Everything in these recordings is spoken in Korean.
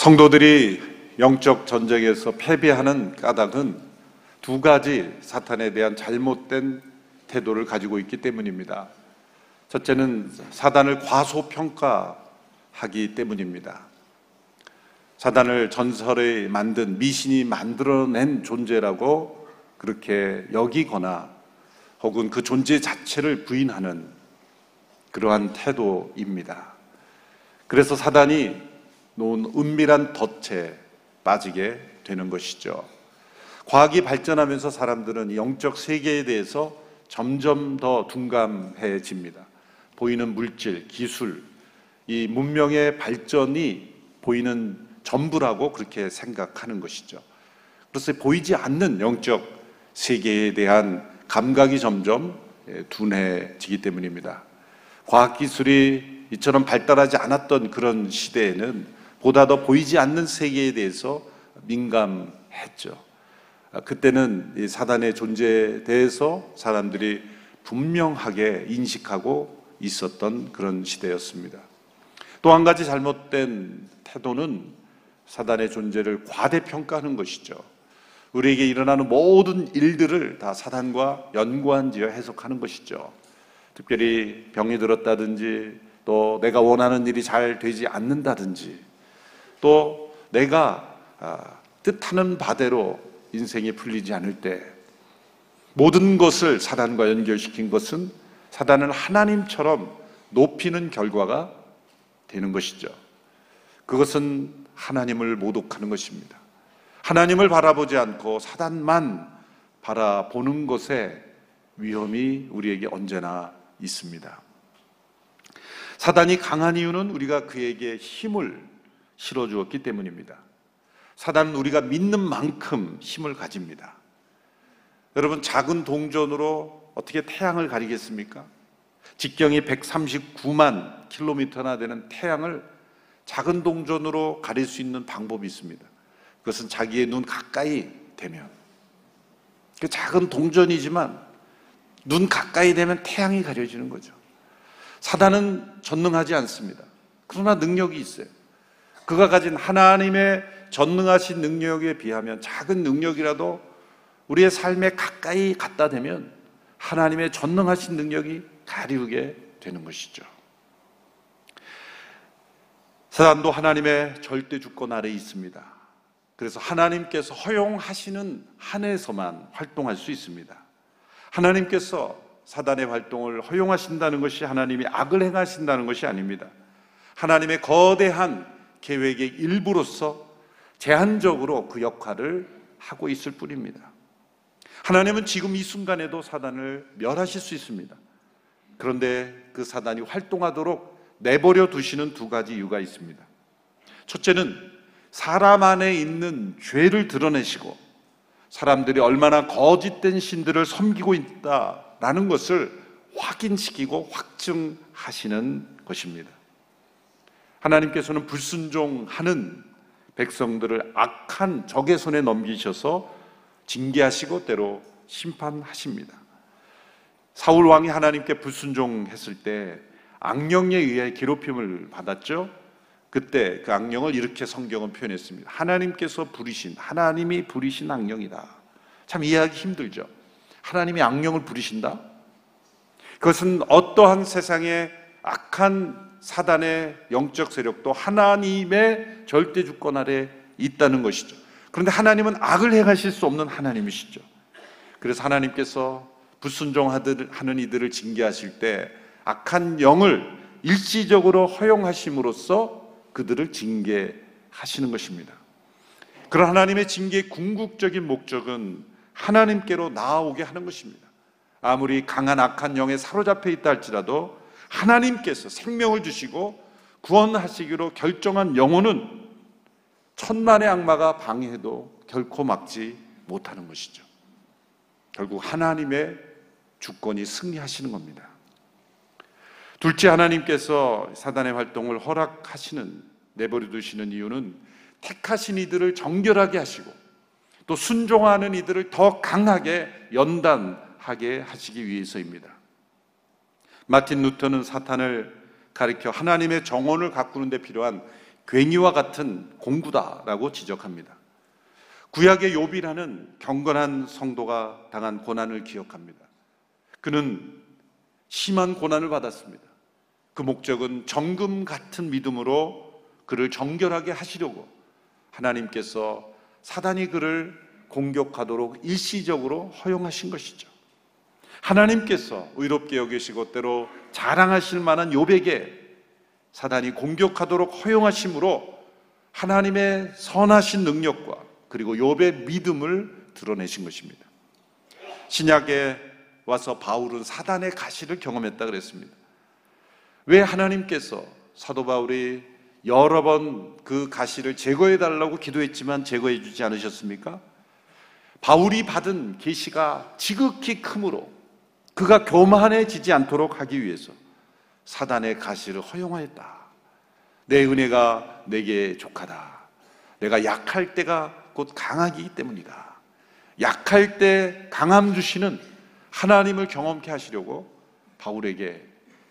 성도들이 영적 전쟁에서 패배하는 까닭은 두 가지 사탄에 대한 잘못된 태도를 가지고 있기 때문입니다. 첫째는 사단을 과소평가하기 때문입니다. 사단을 전설에 만든 미신이 만들어낸 존재라고 그렇게 여기거나 혹은 그 존재 자체를 부인하는 그러한 태도입니다. 그래서 사단이 놓은 은밀한 덫에 빠지게 되는 것이죠. 과학이 발전하면서 사람들은 영적 세계에 대해서 점점 더 둔감해집니다. 보이는 물질, 기술, 이 문명의 발전이 보이는 전부라고 그렇게 생각하는 것이죠. 그래서 보이지 않는 영적 세계에 대한 감각이 점점 예, 둔해지기 때문입니다. 과학기술이 이처럼 발달하지 않았던 그런 시대에는 보다 더 보이지 않는 세계에 대해서 민감했죠. 아, 그때는 사단의 존재에 대해서 사람들이 분명하게 인식하고 있었던 그런 시대였습니다. 또 한 가지 잘못된 태도는 사단의 존재를 과대평가하는 것이죠. 우리에게 일어나는 모든 일들을 다 사단과 연관지어 해석하는 것이죠. 특별히 병이 들었다든지 또 내가 원하는 일이 잘 되지 않는다든지 또 내가 아, 뜻하는 바대로 인생이 풀리지 않을 때 모든 것을 사단과 연결시킨 것은 사단을 하나님처럼 높이는 결과가 되는 것이죠. 그것은 하나님을 모독하는 것입니다. 하나님을 바라보지 않고 사단만 바라보는 것에 위험이 우리에게 언제나 있습니다. 사단이 강한 이유는 우리가 그에게 힘을 실어 주었기 때문입니다. 사단은 우리가 믿는 만큼 힘을 가집니다. 여러분, 작은 동전으로 어떻게 태양을 가리겠습니까? 직경이 139만 킬로미터나 되는 태양을 작은 동전으로 가릴 수 있는 방법이 있습니다. 그것은 자기의 눈 가까이 되면. 그 작은 동전이지만 눈 가까이 되면 태양이 가려지는 거죠. 사단은 전능하지 않습니다. 그러나 능력이 있어요. 그가 가진 하나님의 전능하신 능력에 비하면 작은 능력이라도 우리의 삶에 가까이 갖다 대면 하나님의 전능하신 능력이 가리우게 되는 것이죠. 사단도 하나님의 절대 주권 아래 있습니다. 그래서 하나님께서 허용하시는 한에서만 활동할 수 있습니다. 하나님께서 사단의 활동을 허용하신다는 것이 하나님이 악을 행하신다는 것이 아닙니다. 하나님의 거대한 계획의 일부로서 제한적으로 그 역할을 하고 있을 뿐입니다. 하나님은 지금 이 순간에도 사단을 멸하실 수 있습니다. 그런데 그 사단이 활동하도록 내버려 두시는 두 가지 이유가 있습니다. 첫째는 사람 안에 있는 죄를 드러내시고 사람들이 얼마나 거짓된 신들을 섬기고 있다라는 것을 확인시키고 확증하시는 것입니다. 하나님께서는 불순종하는 백성들을 악한 적의 손에 넘기셔서 징계하시고 때로 심판하십니다. 사울 왕이 하나님께 불순종했을 때 악령에 의해 괴롭힘을 받았죠. 그때 그 악령을 이렇게 성경은 표현했습니다. 하나님께서 부리신 하나님이 부리신 악령이다. 참 이해하기 힘들죠. 하나님이 악령을 부리신다? 그것은 어떠한 세상의 악한 사단의 영적 세력도 하나님의 절대 주권 아래 있다는 것이죠. 그런데 하나님은 악을 행하실 수 없는 하나님이시죠. 그래서 하나님께서 불순종하는 이들을 징계하실 때 악한 영을 일시적으로 허용하심으로써 그들을 징계하시는 것입니다. 그런 하나님의 징계의 궁극적인 목적은 하나님께로 나아오게 하는 것입니다. 아무리 강한 악한 영에 사로잡혀 있다 할지라도 하나님께서 생명을 주시고 구원하시기로 결정한 영혼은 천만의 악마가 방해해도 결코 막지 못하는 것이죠. 결국 하나님의 주권이 승리하시는 겁니다. 둘째 하나님께서 사단의 활동을 허락하시는 내버려 두시는 이유는 택하신 이들을 정결하게 하시고 또 순종하는 이들을 더 강하게 연단하게 하시기 위해서입니다. 마틴 루터는 사탄을 가리켜 하나님의 정원을 가꾸는 데 필요한 괜히와 같은 공구다라고 지적합니다. 구약의 욥이라는 경건한 성도가 당한 고난을 기억합니다. 그는 심한 고난을 받았습니다. 그 목적은 정금 같은 믿음으로 그를 정결하게 하시려고 하나님께서 사단이 그를 공격하도록 일시적으로 허용하신 것이죠. 하나님께서 의롭게 여기시고 때로 자랑하실 만한 욥에게 사단이 공격하도록 허용하심으로 하나님의 선하신 능력과 그리고 욥의 믿음을 드러내신 것입니다. 신약에 와서 바울은 사단의 가시를 경험했다 그랬습니다. 왜 하나님께서 사도 바울이 여러 번 그 가시를 제거해 달라고 기도했지만 제거해 주지 않으셨습니까? 바울이 받은 계시가 지극히 크므로 그가 교만해지지 않도록 하기 위해서 사단의 가시를 허용하였다. 내 은혜가 내게 족하다. 내가 약할 때가 곧 강하기 때문이다. 약할 때 강함 주시는 하나님을 경험케 하시려고 바울에게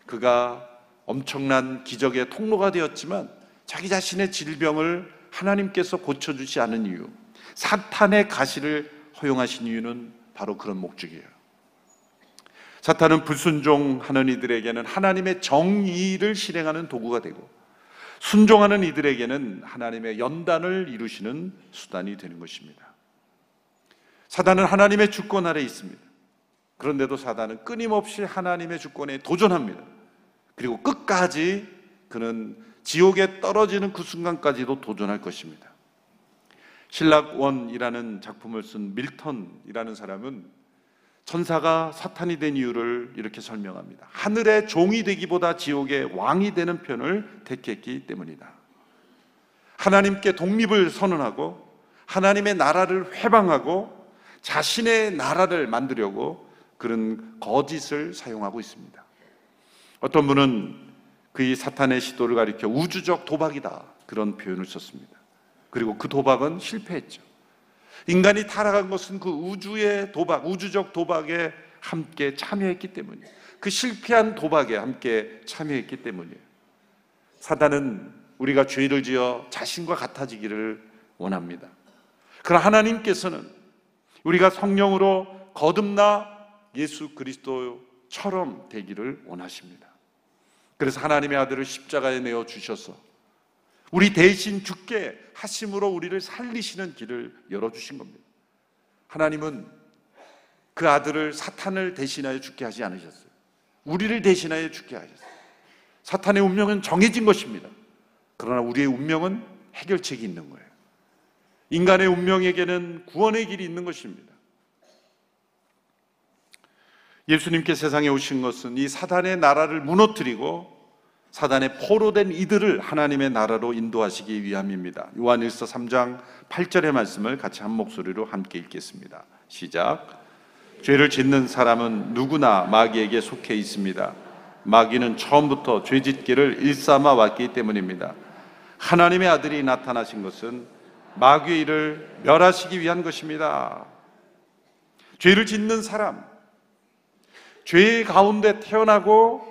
그가 엄청난 기적의 통로가 되었지만 자기 자신의 질병을 하나님께서 고쳐주지 않은 이유, 사탄의 가시를 허용하신 이유는 바로 그런 목적이에요. 사탄은 불순종하는 이들에게는 하나님의 정의를 실행하는 도구가 되고 순종하는 이들에게는 하나님의 연단을 이루시는 수단이 되는 것입니다. 사단은 하나님의 주권 아래 있습니다. 그런데도 사단은 끊임없이 하나님의 주권에 도전합니다. 그리고 끝까지 그는 지옥에 떨어지는 그 순간까지도 도전할 것입니다. 신락원이라는 작품을 쓴 밀턴이라는 사람은 천사가 사탄이 된 이유를 이렇게 설명합니다. 하늘의 종이 되기보다 지옥의 왕이 되는 편을 택했기 때문이다. 하나님께 독립을 선언하고 하나님의 나라를 회방하고 자신의 나라를 만들려고 그런 거짓을 사용하고 있습니다. 어떤 분은 그의 사탄의 시도를 가리켜 우주적 도박이다 그런 표현을 썼습니다. 그리고 그 도박은 실패했죠. 인간이 타락한 것은 그 우주의 도박, 우주적 도박에 함께 참여했기 때문이에요. 그 실패한 도박에 함께 참여했기 때문이에요. 사단은 우리가 죄를 지어 자신과 같아지기를 원합니다. 그러나 하나님께서는 우리가 성령으로 거듭나 예수 그리스도처럼 되기를 원하십니다. 그래서 하나님의 아들을 십자가에 내어 주셔서 우리 대신 죽게 하심으로 우리를 살리시는 길을 열어주신 겁니다. 하나님은 그 아들을 사탄을 대신하여 죽게 하지 않으셨어요. 우리를 대신하여 죽게 하셨어요. 사탄의 운명은 정해진 것입니다. 그러나 우리의 운명은 해결책이 있는 거예요. 인간의 운명에게는 구원의 길이 있는 것입니다. 예수님께 세상에 오신 것은 이 사단의 나라를 무너뜨리고 사단의 포로된 이들을 하나님의 나라로 인도하시기 위함입니다. 요한일서 3장 8절의 말씀을 같이 한 목소리로 함께 읽겠습니다. 시작. 죄를 짓는 사람은 누구나 마귀에게 속해 있습니다. 마귀는 처음부터 죄 짓기를 일삼아 왔기 때문입니다. 하나님의 아들이 나타나신 것은 마귀의 일을 멸하시기 위한 것입니다. 죄를 짓는 사람, 죄 가운데 태어나고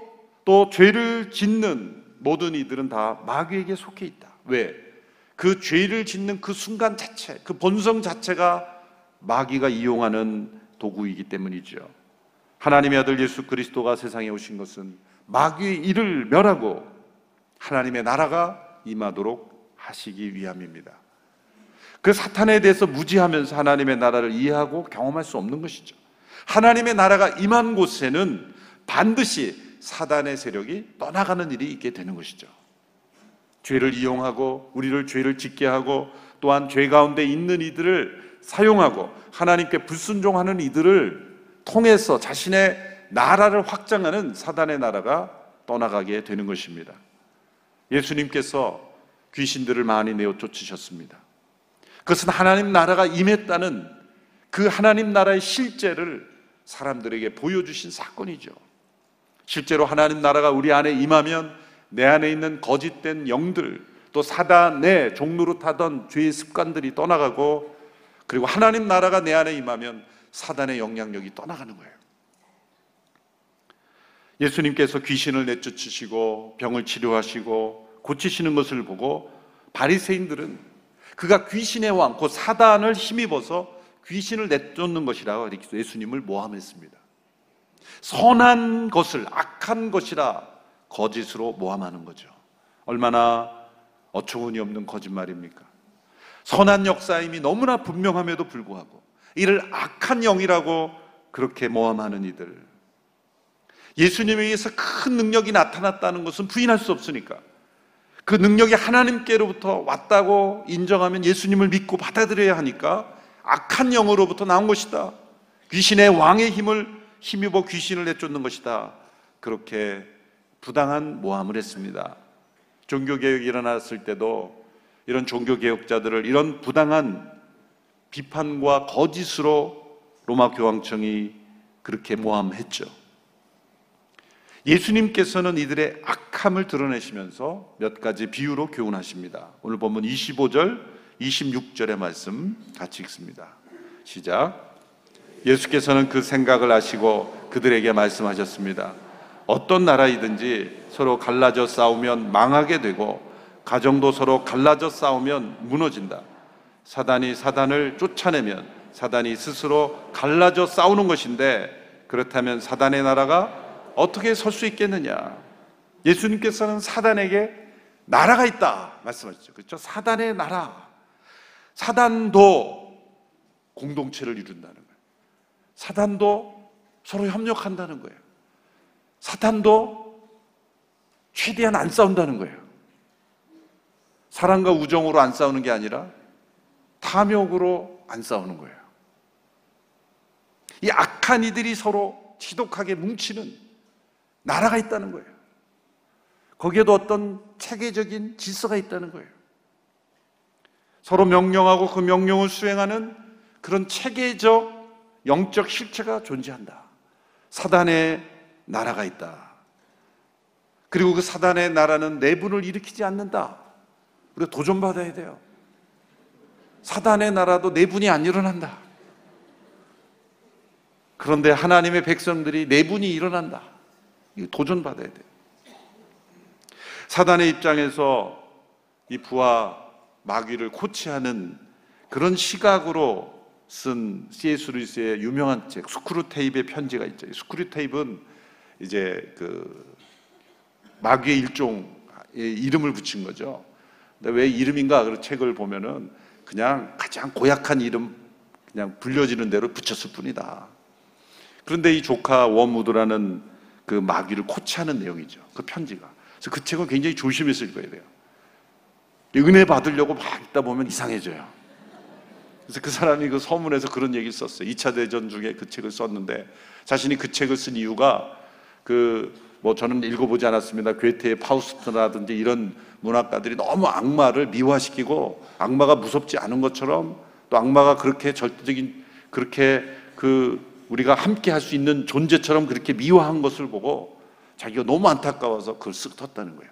또 죄를 짓는 모든 이들은 다 마귀에게 속해 있다. 왜? 그 죄를 짓는 그 순간 자체, 그 본성 자체가 마귀가 이용하는 도구이기 때문이죠. 하나님의 아들 예수 그리스도가 세상에 오신 것은 마귀의 일을 멸하고 하나님의 나라가 임하도록 하시기 위함입니다. 그 사탄에 대해서 무지하면서 하나님의 나라를 이해하고 경험할 수 없는 것이죠. 하나님의 나라가 임한 곳에는 반드시 사단의 세력이 떠나가는 일이 있게 되는 것이죠. 죄를 이용하고 우리를 죄를 짓게 하고 또한 죄 가운데 있는 이들을 사용하고 하나님께 불순종하는 이들을 통해서 자신의 나라를 확장하는 사단의 나라가 떠나가게 되는 것입니다. 예수님께서 귀신들을 많이 내어 쫓으셨습니다. 그것은 하나님 나라가 임했다는 그 하나님 나라의 실제를 사람들에게 보여주신 사건이죠. 실제로 하나님 나라가 우리 안에 임하면 내 안에 있는 거짓된 영들 또 사단의 종로로 타던 죄의 습관들이 떠나가고 그리고 하나님 나라가 내 안에 임하면 사단의 영향력이 떠나가는 거예요. 예수님께서 귀신을 내쫓으시고 병을 치료하시고 고치시는 것을 보고 바리새인들은 그가 귀신의 왕, 곧 사단을 힘입어서 귀신을 내쫓는 것이라고 예수님을 모함했습니다. 선한 것을 악한 것이라 거짓으로 모함하는 거죠. 얼마나 어처구니 없는 거짓말입니까? 선한 역사임이 너무나 분명함에도 불구하고 이를 악한 영이라고 그렇게 모함하는 이들. 예수님에 의해서 큰 능력이 나타났다는 것은 부인할 수 없으니까 그 능력이 하나님께로부터 왔다고 인정하면 예수님을 믿고 받아들여야 하니까 악한 영으로부터 나온 것이다. 귀신의 왕의 힘을 힘입어 귀신을 내쫓는 것이다. 그렇게 부당한 모함을 했습니다. 종교개혁이 일어났을 때도 이런 종교개혁자들을 이런 부당한 비판과 거짓으로 로마 교황청이 그렇게 모함했죠. 예수님께서는 이들의 악함을 드러내시면서 몇 가지 비유로 교훈하십니다. 오늘 본문 25절, 26절의 말씀 같이 읽습니다. 시작. 예수께서는 그 생각을 아시고 그들에게 말씀하셨습니다. 어떤 나라이든지 서로 갈라져 싸우면 망하게 되고 가정도 서로 갈라져 싸우면 무너진다. 사단이 사단을 쫓아내면 사단이 스스로 갈라져 싸우는 것인데 그렇다면 사단의 나라가 어떻게 설 수 있겠느냐? 예수님께서는 사단에게 나라가 있다 말씀하셨죠. 그렇죠? 사단의 나라. 사단도 공동체를 이룬다는. 사단도 서로 협력한다는 거예요. 사탄도 최대한 안 싸운다는 거예요. 사랑과 우정으로 안 싸우는 게 아니라 탐욕으로 안 싸우는 거예요. 이 악한 이들이 서로 지독하게 뭉치는 나라가 있다는 거예요. 거기에도 어떤 체계적인 질서가 있다는 거예요. 서로 명령하고 그 명령을 수행하는 그런 체계적 영적 실체가 존재한다. 사단의 나라가 있다. 그리고 그 사단의 나라는 내분을 일으키지 않는다. 우리가 도전받아야 돼요. 사단의 나라도 내분이 안 일어난다. 그런데 하나님의 백성들이 내분이 일어난다. 도전받아야 돼. 사단의 입장에서 이 부하 마귀를 코치하는 그런 시각으로 쓴 C.S. 루이스의 유명한 책 Screwtape의 편지가 있죠. Screwtape는 이제 그 마귀의 일종의 이름을 붙인 거죠. 근데 왜 이름인가? 그 책을 보면은 그냥 가장 고약한 이름 그냥 불려지는 대로 붙였을 뿐이다. 그런데 이 조카 Wormwood라는 그 마귀를 코치하는 내용이죠. 그 편지가. 그래서 그 책은 굉장히 읽어야 돼요. 은혜 받으려고 막 읽다 보면 이상해져요. 그래서 그 사람이 그 서문에서 그런 얘기를 썼어요. 2차 대전 중에 그 책을 썼는데 자신이 그 책을 쓴 이유가 그 뭐 저는 읽어보지 않았습니다. 괴테의 파우스트라든지 이런 문학가들이 너무 악마를 미화시키고 악마가 무섭지 않은 것처럼 또 악마가 그렇게 절대적인 그렇게 그 우리가 함께 할 수 있는 존재처럼 그렇게 미화한 것을 보고 자기가 너무 안타까워서 그걸 쓱 텄다는 거예요.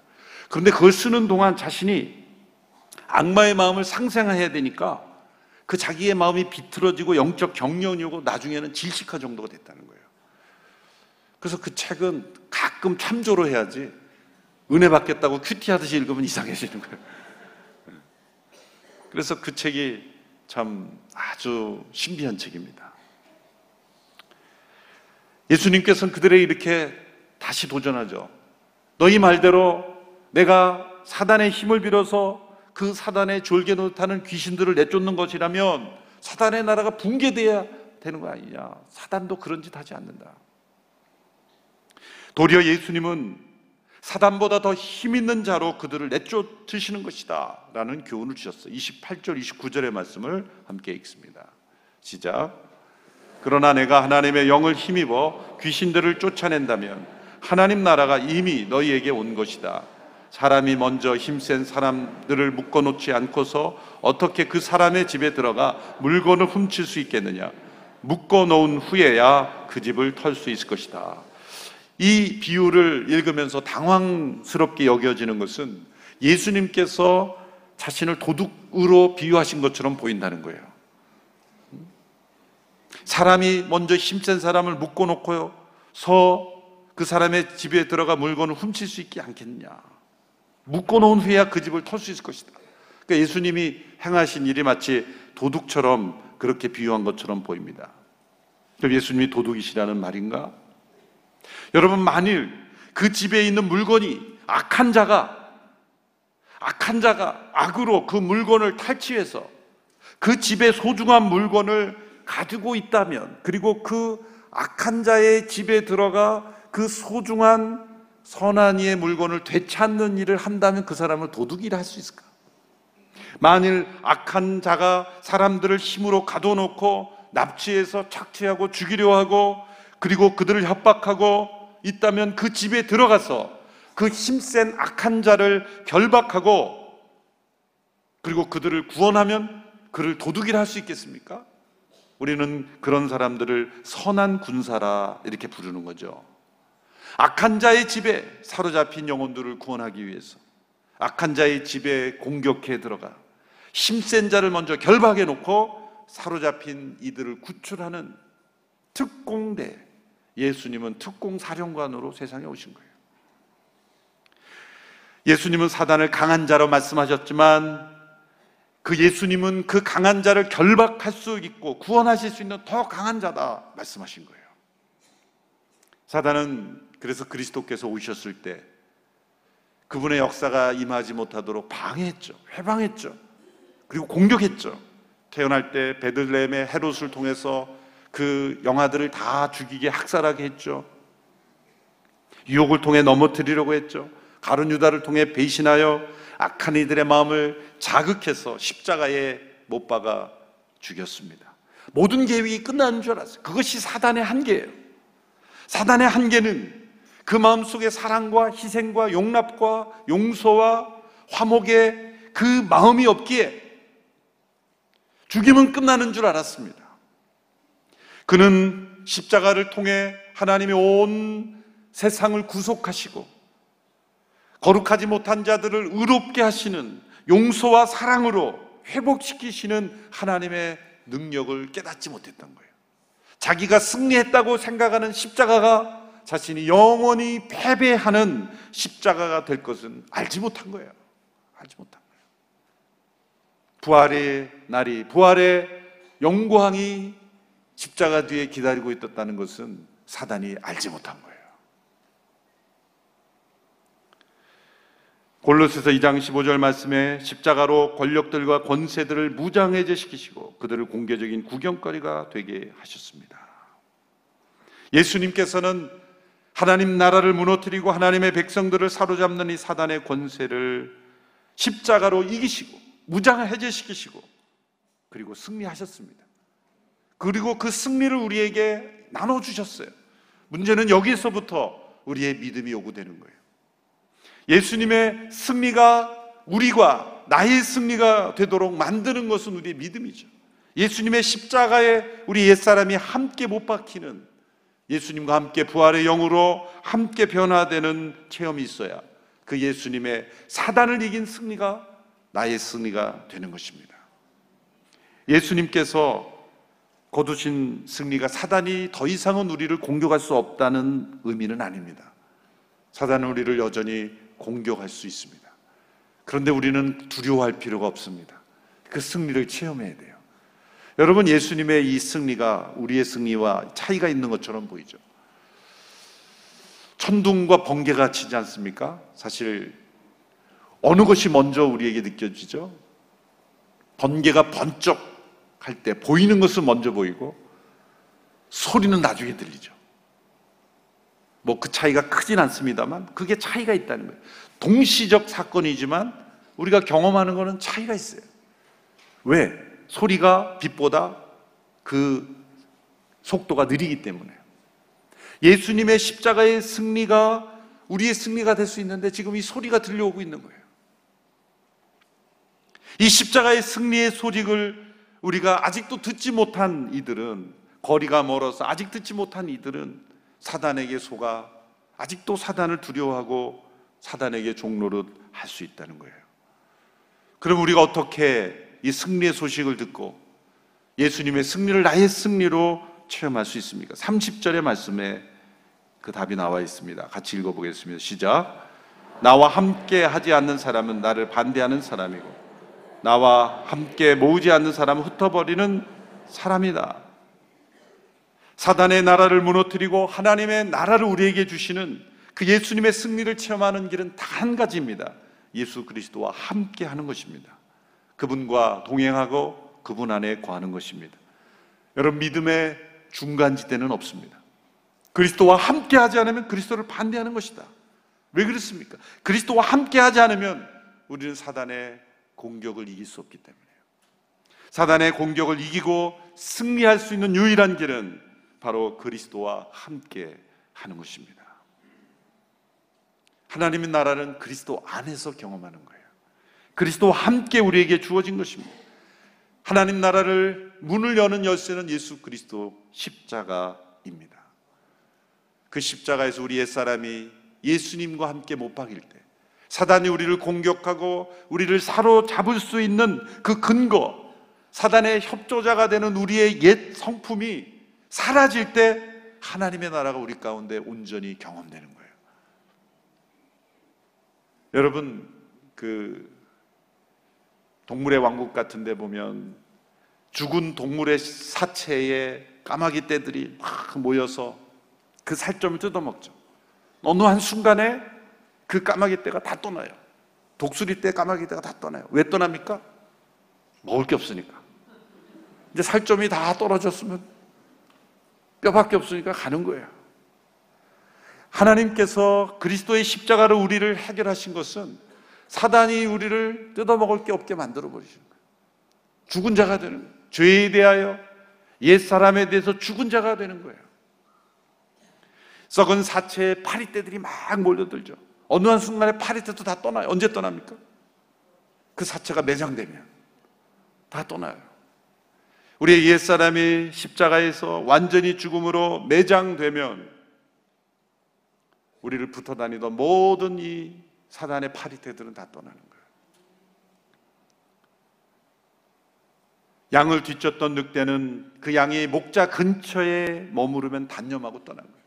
그런데 그걸 쓰는 동안 자신이 악마의 마음을 상생해야 되니까 그 자기의 마음이 비틀어지고 영적 경련이 오고 나중에는 질식화 정도가 됐다는 거예요. 그래서 그 책은 가끔 참조로 해야지 은혜 받겠다고 큐티하듯이 읽으면 이상해지는 거예요. 그래서 그 책이 참 아주 신비한 책입니다. 예수님께서는 그들에게 이렇게 다시 도전하죠. 너희 말대로 내가 사단의 힘을 빌어서 그 사단의 졸개 노릇하는 귀신들을 내쫓는 것이라면 사단의 나라가 붕괴돼야 되는 거 아니냐. 사단도 그런 짓 하지 않는다. 도리어 예수님은 사단보다 더 힘 있는 자로 그들을 내쫓으시는 것이다. 라는 교훈을 주셨어요. 28절, 29절의 말씀을 함께 읽습니다. 시작. 그러나 내가 하나님의 영을 힘입어 귀신들을 쫓아낸다면 하나님 나라가 이미 너희에게 온 것이다. 사람이 먼저 힘센 사람들을 묶어놓지 않고서 어떻게 그 사람의 집에 들어가 물건을 훔칠 수 있겠느냐? 묶어놓은 후에야 그 집을 털 수 있을 것이다. 이 비유를 읽으면서 당황스럽게 여겨지는 것은 예수님께서 자신을 도둑으로 비유하신 것처럼 보인다는 거예요. 사람이 먼저 힘센 사람을 묶어놓고요. 서 그 사람의 집에 들어가 물건을 훔칠 수 있게 않겠느냐. 묶어놓은 후에야 그 집을 털 수 있을 것이다. 그러니까 예수님이 행하신 일이 마치 도둑처럼 그렇게 비유한 것처럼 보입니다. 그럼 예수님이 도둑이시라는 말인가? 여러분, 만일 그 집에 있는 물건이 악한 자가, 악한 자가 악으로 그 물건을 탈취해서 그 집의 소중한 물건을 가지고 있다면, 그리고 그 악한 자의 집에 들어가 그 소중한 선한 이의 물건을 되찾는 일을 한다면 그 사람을 도둑이라 할 수 있을까? 만일 악한 자가 사람들을 힘으로 가둬놓고 납치해서 착취하고 죽이려 하고 그리고 그들을 협박하고 있다면 그 집에 들어가서 그 힘센 악한 자를 결박하고 그리고 그들을 구원하면 그를 도둑이라 할 수 있겠습니까? 우리는 그런 사람들을 선한 군사라 이렇게 부르는 거죠. 악한 자의 집에 사로잡힌 영혼들을 구원하기 위해서 악한 자의 집에 공격해 들어가 힘센 자를 먼저 결박해 놓고 사로잡힌 이들을 구출하는 특공대 예수님은 특공 사령관으로 세상에 오신 거예요. 예수님은 사단을 강한 자로 말씀하셨지만 그 예수님은 그 강한 자를 결박할 수 있고 구원하실 수 있는 더 강한 자다 말씀하신 거예요. 사단은 그래서 그리스도께서 오셨을 때 그분의 역사가 임하지 못하도록 방해했죠. 회방했죠. 그리고 공격했죠. 태어날 때 베들레헴의 헤롯을 통해서 그 영아들을 다 죽이게 학살하게 했죠. 유혹을 통해 넘어뜨리려고 했죠. 가룟 유다를 통해 배신하여 악한 이들의 마음을 자극해서 십자가에 못 박아 죽였습니다. 모든 계획이 끝나는 줄 알았어요. 그것이 사단의 한계예요. 사단의 한계는 그 마음속에 사랑과 희생과 용납과 용서와 화목의 그 마음이 없기에 죽임은 끝나는 줄 알았습니다. 그는 십자가를 통해 하나님의 온 세상을 구속하시고 거룩하지 못한 자들을 의롭게 하시는 용서와 사랑으로 회복시키시는 하나님의 능력을 깨닫지 못했던 거예요. 자기가 승리했다고 생각하는 십자가가 자신이 영원히 패배하는 십자가가 될 것은 알지 못한 거예요. 알지 못한 거예요. 부활의 날이, 부활의 영광이 십자가 뒤에 기다리고 있었다는 것은 사단이 알지 못한 거예요. 골로새서 2장 15절 말씀에 십자가로 권력들과 권세들을 무장해제 시키시고 그들을 공개적인 구경거리가 되게 하셨습니다. 예수님께서는 하나님 나라를 무너뜨리고 하나님의 백성들을 사로잡는 이 사단의 권세를 십자가로 이기시고 무장을 해제시키시고 그리고 승리하셨습니다. 그리고 그 승리를 우리에게 나눠 주셨어요. 문제는 여기서부터 우리의 믿음이 요구되는 거예요. 예수님의 승리가 우리가 나의 승리가 되도록 만드는 것은 우리의 믿음이죠. 예수님의 십자가에 우리 옛사람이 함께 못 박히는 예수님과 함께 부활의 영으로 함께 변화되는 체험이 있어야 그 예수님의 사단을 이긴 승리가 나의 승리가 되는 것입니다. 예수님께서 거두신 승리가 사단이 더 이상은 우리를 공격할 수 없다는 의미는 아닙니다. 사단은 우리를 여전히 공격할 수 있습니다. 그런데 우리는 두려워할 필요가 없습니다. 그 승리를 체험해야 돼요. 여러분 예수님의 이 승리가 우리의 승리와 차이가 있는 것처럼 보이죠. 천둥과 번개가 치지 않습니까? 사실 어느 것이 먼저 우리에게 느껴지죠? 번개가 번쩍 할 때 보이는 것은 먼저 보이고 소리는 나중에 들리죠. 뭐 그 차이가 크진 않습니다만 그게 차이가 있다는 거예요. 동시적 사건이지만 우리가 경험하는 것은 차이가 있어요. 왜? 소리가 빛보다 그 속도가 느리기 때문에. 예수님의 십자가의 승리가 우리의 승리가 될 수 있는데 지금 이 소리가 들려오고 있는 거예요. 이 십자가의 승리의 소식을 우리가 아직도 듣지 못한 이들은 거리가 멀어서 아직 듣지 못한 이들은 사단에게 속아 아직도 사단을 두려워하고 사단에게 종로를 할 수 있다는 거예요. 그럼 우리가 어떻게 이 승리의 소식을 듣고 예수님의 승리를 나의 승리로 체험할 수 있습니까? 30절의 말씀에 그 답이 나와 있습니다. 같이 읽어보겠습니다. 시작. 나와 함께 하지 않는 사람은 나를 반대하는 사람이고 나와 함께 모으지 않는 사람은 흩어버리는 사람이다. 사단의 나라를 무너뜨리고 하나님의 나라를 우리에게 주시는 그 예수님의 승리를 체험하는 길은 다한 가지입니다. 예수 그리스도와 함께 하는 것입니다. 그분과 동행하고 그분 안에 거하는 것입니다. 여러분 믿음의 중간지대는 없습니다. 그리스도와 함께 하지 않으면 그리스도를 반대하는 것이다. 왜 그렇습니까? 그리스도와 함께 하지 않으면 우리는 사단의 공격을 이길 수 없기 때문에요. 사단의 공격을 이기고 승리할 수 있는 유일한 길은 바로 그리스도와 함께 하는 것입니다. 하나님의 나라는 그리스도 안에서 경험하는 거예요. 그리스도와 함께 우리에게 주어진 것입니다. 하나님 나라를 문을 여는 열쇠는 예수 그리스도 십자가입니다. 그 십자가에서 우리 옛사람이 예수님과 함께 못 박일 때 사단이 우리를 공격하고 우리를 사로잡을 수 있는 그 근거 사단의 협조자가 되는 우리의 옛 성품이 사라질 때 하나님의 나라가 우리 가운데 온전히 경험되는 거예요. 여러분 그 동물의 왕국 같은 데 보면 죽은 동물의 사체에 까마귀 떼들이 막 모여서 그 살점을 뜯어먹죠. 어느 한 순간에 그 까마귀 떼가 다 떠나요. 독수리 떼 까마귀 떼가 다 떠나요. 왜 떠납니까? 먹을 게 없으니까. 이제 살점이 다 떨어졌으면 뼈밖에 없으니까 가는 거예요. 하나님께서 그리스도의 십자가로 우리를 해결하신 것은 사단이 우리를 뜯어먹을 게 없게 만들어 버리신 거예요. 죽은 자가 되는 거예요. 죄에 대하여 옛 사람에 대해서 죽은 자가 되는 거예요. 썩은 사체에 파리떼들이 막 몰려들죠. 어느 한 순간에 파리떼도 다 떠나요. 언제 떠납니까? 그 사체가 매장되면 다 떠나요. 우리의 옛 사람이 십자가에서 완전히 죽음으로 매장되면 우리를 붙어 다니던 모든 이 사단의 파리떼들은 다 떠나는 거예요. 양을 뒤쫓던 늑대는 그 양이 목자 근처에 머무르면 단념하고 떠난 거예요.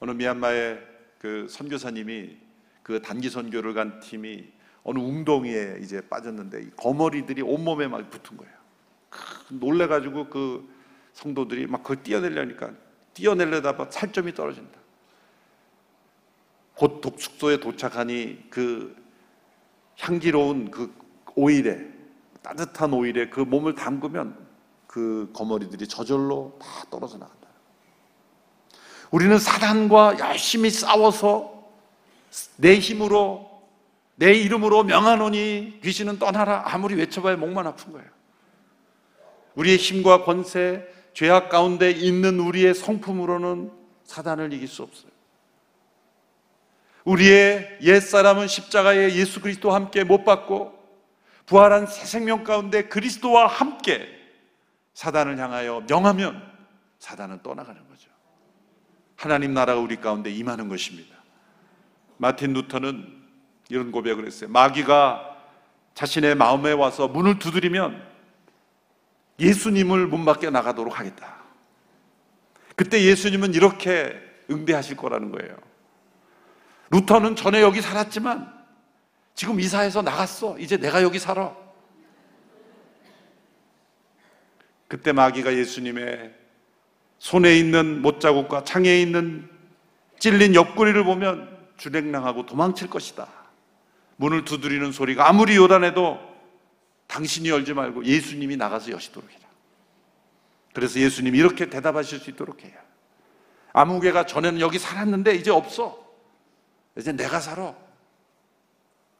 어느 미얀마의 그 선교사님이 그 단기 선교를 간 팀이 어느 웅덩이에 이제 빠졌는데 이 거머리들이 온몸에 막 붙은 거예요. 놀래가지고 그 성도들이 막 그걸 뛰어내려니까 뛰어내려다 살점이 떨어진다. 곧 독숙소에 도착하니 그 향기로운 그 오일에 따뜻한 오일에 그 몸을 담그면 그 거머리들이 저절로 다 떨어져 나간다. 우리는 사단과 열심히 싸워서 내 힘으로 내 이름으로 명하노니 귀신은 떠나라 아무리 외쳐봐야 목만 아픈 거예요. 우리의 힘과 권세, 죄악 가운데 있는 우리의 성품으로는 사단을 이길 수 없어요. 우리의 옛사람은 십자가에 예수 그리스도와 함께 못 받고 부활한 새 생명 가운데 그리스도와 함께 사단을 향하여 명하면 사단은 떠나가는 거죠. 하나님 나라가 우리 가운데 임하는 것입니다. 마틴 루터는 이런 고백을 했어요. 마귀가 자신의 마음에 와서 문을 두드리면 예수님을 문 밖에 나가도록 하겠다. 그때 예수님은 이렇게 응대하실 거라는 거예요. 루터는 전에 여기 살았지만 지금 이사해서 나갔어. 이제 내가 여기 살아. 그때 마귀가 예수님의 손에 있는 못자국과 창에 있는 찔린 옆구리를 보면 주랭랑하고 도망칠 것이다. 문을 두드리는 소리가 아무리 요란해도 당신이 열지 말고 예수님이 나가서 여시도록 해라. 그래서 예수님이 이렇게 대답하실 수 있도록 해요. 아무개가 전에는 여기 살았는데 이제 없어. 이제 내가 살아.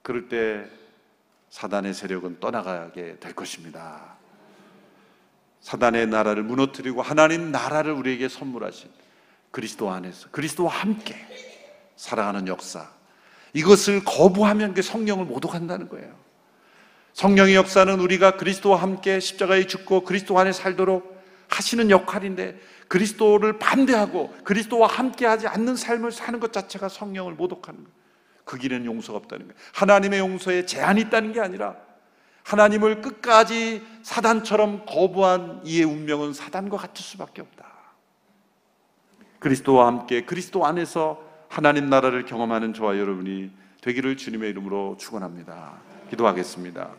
그럴 때 사단의 세력은 떠나가게 될 것입니다. 사단의 나라를 무너뜨리고 하나님 나라를 우리에게 선물하신 그리스도 안에서 그리스도와 함께 살아가는 역사. 이것을 거부하면 그 성령을 모독한다는 거예요. 성령의 역사는 우리가 그리스도와 함께 십자가에 죽고 그리스도 안에 살도록 하시는 역할인데 그리스도를 반대하고 그리스도와 함께하지 않는 삶을 사는 것 자체가 성령을 모독하는 거예요. 그 길에는 용서가 없다는 거예요. 하나님의 용서에 제한이 있다는 게 아니라 하나님을 끝까지 사단처럼 거부한 이의 운명은 사단과 같을 수밖에 없다. 그리스도와 함께 그리스도 안에서 하나님 나라를 경험하는 저와 여러분이 되기를 주님의 이름으로 축원합니다. 기도하겠습니다.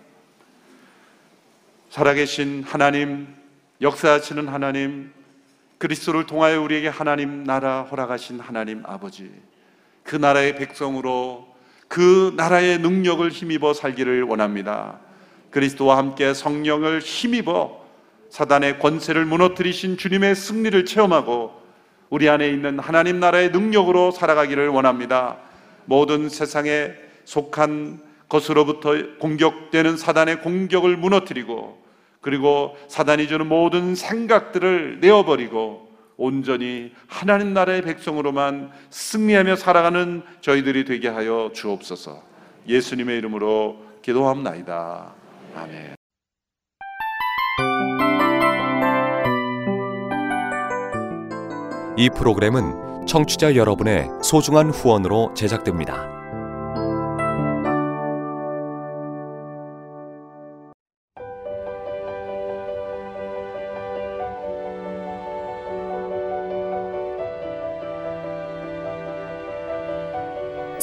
살아계신 하나님, 역사하시는 하나님, 그리스도를 통하여 우리에게 하나님 나라 허락하신 하나님 아버지, 그 나라의 백성으로 그 나라의 능력을 힘입어 살기를 원합니다. 그리스도와 함께 성령을 힘입어 사단의 권세를 무너뜨리신 주님의 승리를 체험하고 우리 안에 있는 하나님 나라의 능력으로 살아가기를 원합니다. 모든 세상에 속한 것으로부터 공격되는 사단의 공격을 무너뜨리고 그리고 사단이 주는 모든 생각들을 내어버리고 온전히 하나님 나라의 백성으로만 승리하며 살아가는 저희들이 되게 하여 주옵소서. 예수님의 이름으로 기도합나이다. 아멘. 이 프로그램은 청취자 여러분의 소중한 후원으로 제작됩니다.